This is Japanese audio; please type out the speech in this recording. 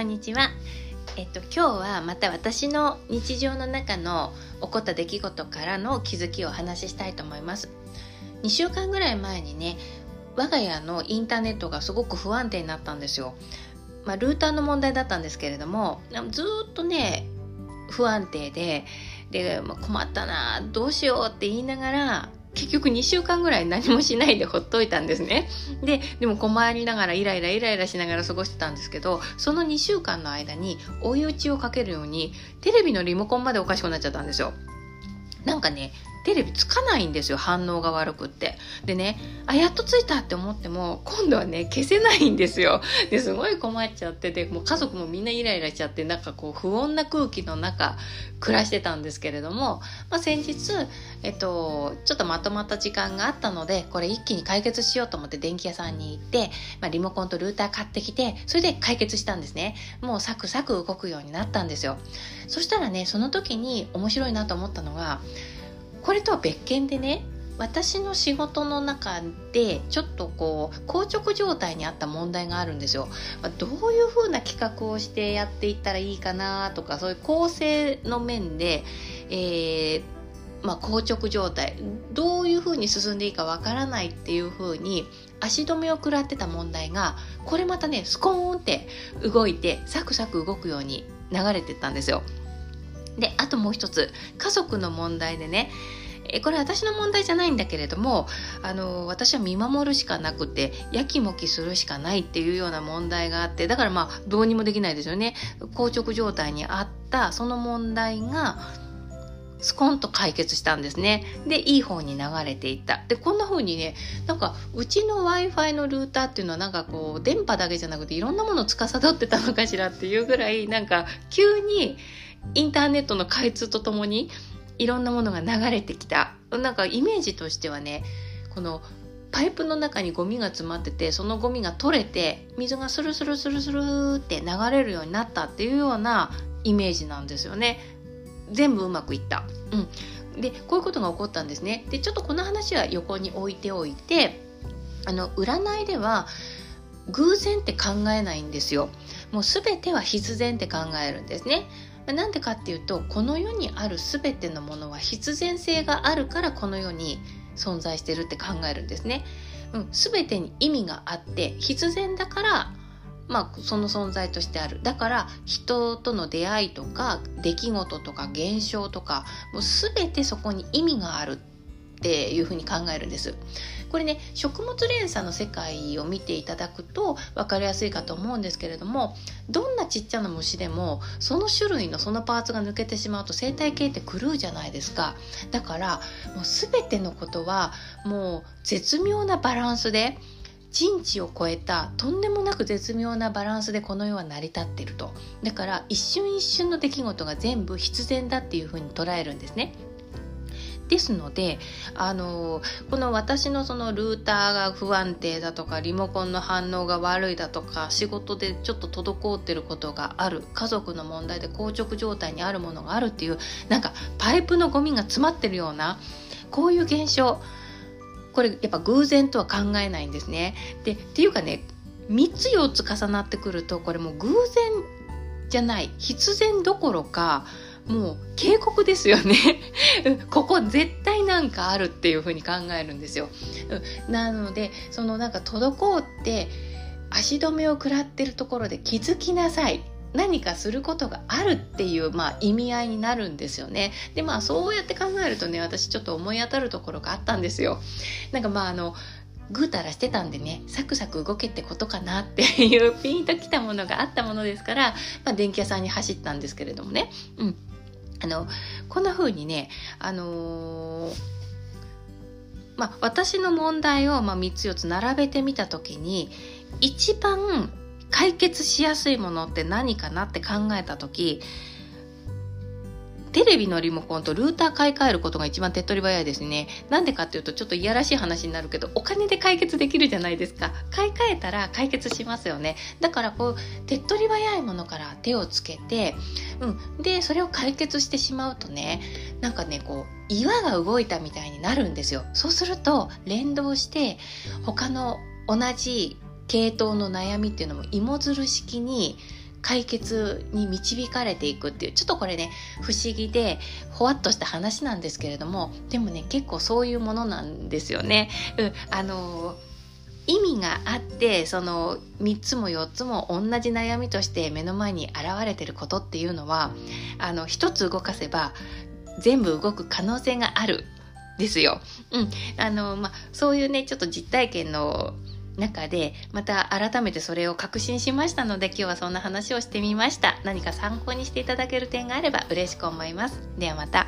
こんにちは。えっと今日はまた私の日常の中の起こった出来事からの気づきをお話ししたいと思います。2週間ぐらい前にね、我が家のインターネットがすごく不安定になったんですよ。まあ、ルーターの問題だったんですけれども、ずっとね、不安定で、で、まあ、困ったな、どうしようって言いながら、結局2週間ぐらい何もしないでほっといたんですね。で、でも困りながらイライライライラしながら過ごしてたんですけど、その2週間の間に追い打ちをかけるように、テレビのリモコンまでおかしくなっちゃったんですよ。なんかね、テレビつかないんですよ反応が悪くって。でねあやっとついたって思っても今度はね消せないんですよ。ですごい困っちゃっててもう家族もみんなイライラしちゃってなんかこう不穏な空気の中暮らしてたんですけれども、まあ、先日、えっと、ちょっとまとまった時間があったのでこれ一気に解決しようと思って電気屋さんに行って、まあ、リモコンとルーター買ってきてそれで解決したんですね。もうサクサク動くようになったんですよ。そしたらねその時に面白いなと思ったのがこれとは別件でね私の仕事の中でちょっとこう硬直状態にあった問題があるんですよ。どういうふうな企画をしてやっていったらいいかなとかそういう構成の面で、えーまあ、硬直状態どういうふうに進んでいいかわからないっていうふうに足止めを食らってた問題がこれまたねスコーンって動いてサクサク動くように流れてったんですよ。で、あともう一つ、家族の問題でね、えこれ私の問題じゃないんだけれどもあの私は見守るしかなくてやきもきするしかないっていうような問題があってだからまあどうにもできないですよね硬直状態にあったその問題がスコンと解決したんですね。で、いい方に流れていった。で、こんな風にね、なんか、うちの Wi-Fi のルーターっていうのはなんかこう、電波だけじゃなくていろんなものを司ってたのかしらっていうぐらい、なんか、急に、インターネットの開通とともにいろんなものが流れてきた。なんかイメージとしてはねこのパイプの中にゴミが詰まっててそのゴミが取れて水がスルスルスルスルって流れるようになったっていうようなイメージなんですよね。全部うまくいった、うん、でこういうことが起こったんですね。でちょっとこの話は横に置いておいてあの占いでは偶然って考えないんですよ。もう全ては必然って考えるんですね。なんでかっていうとこの世にある全てのものは必然性があるからこの世に存在してるって考えるんですね。うん、全てに意味があって必然だからまあ、その存在としてあるだから人との出会いとか出来事とか現象とかもう全てそこに意味があるっていうふうに考えるんです。これね食物連鎖の世界を見ていただくと分かりやすいかと思うんですけれどもどんなちっちゃな虫でもその種類のそのパーツが抜けてしまうと生態系って狂うじゃないですか。だからもう全てのことはもう絶妙なバランスで人知を超えたとんでもなく絶妙なバランスでこの世は成り立っていると。だから一瞬一瞬の出来事が全部必然だっていうふうに捉えるんですね。ですのであのこの私のそのルーターが不安定だとかリモコンの反応が悪いだとか仕事でちょっと滞ってることがある。家族の問題で硬直状態にあるものがあるっていうなんかパイプのゴミが詰まってるようなこういう現象。これやっぱ偶然とは考えないんですね。でっていうかね3つ4つ重なってくるとこれもう偶然じゃない。必然どころかもう警告ですよね ここ絶対なんかあるっていうふうに考えるんですよ。なのでそのなんか滞って足止めを食らってるところで気づきなさい。何かすることがあるっていう、まあ、意味合いになるんですよね。でまあそうやって考えるとね私ちょっと思い当たるところがあったんですよ。なんかまああのぐうたらしてたんでねサクサク動けってことかなっていうピンときたものがあったものですから、まあ、電気屋さんに走ったんですけれどもね、うん、あのこんな風にねあのー、まあ、私の問題を、まあ、3つ4つ並べてみた時に一番解決しやすいものって何かなって考えた時テレビのリモコンとルーター買い替えることが一番手っ取り早いですね。なんでかっていうとちょっといやらしい話になるけど、お金で解決できるじゃないですか。買い替えたら解決しますよね。だからこう、手っ取り早いものから手をつけて、うん。で、それを解決してしまうとね、なんかね、こう、岩が動いたみたいになるんですよ。そうすると、連動して、他の同じ系統の悩みっていうのも芋づる式に解決に導かれていくっていうちょっとこれね不思議でほわっとした話なんですけれどもでもね結構そういうものなんですよね。うん、あの意味があってその3つも4つも同じ悩みとして目の前に現れてることっていうのはあの1つ動かせば全部動く可能性があるですよ。うん。あの、まあ、そういうね、ちょっと実体験の中でまた改めてそれを確信しましたので今日はそんな話をしてみました何か参考にしていただける点があれば嬉しく思いますではまた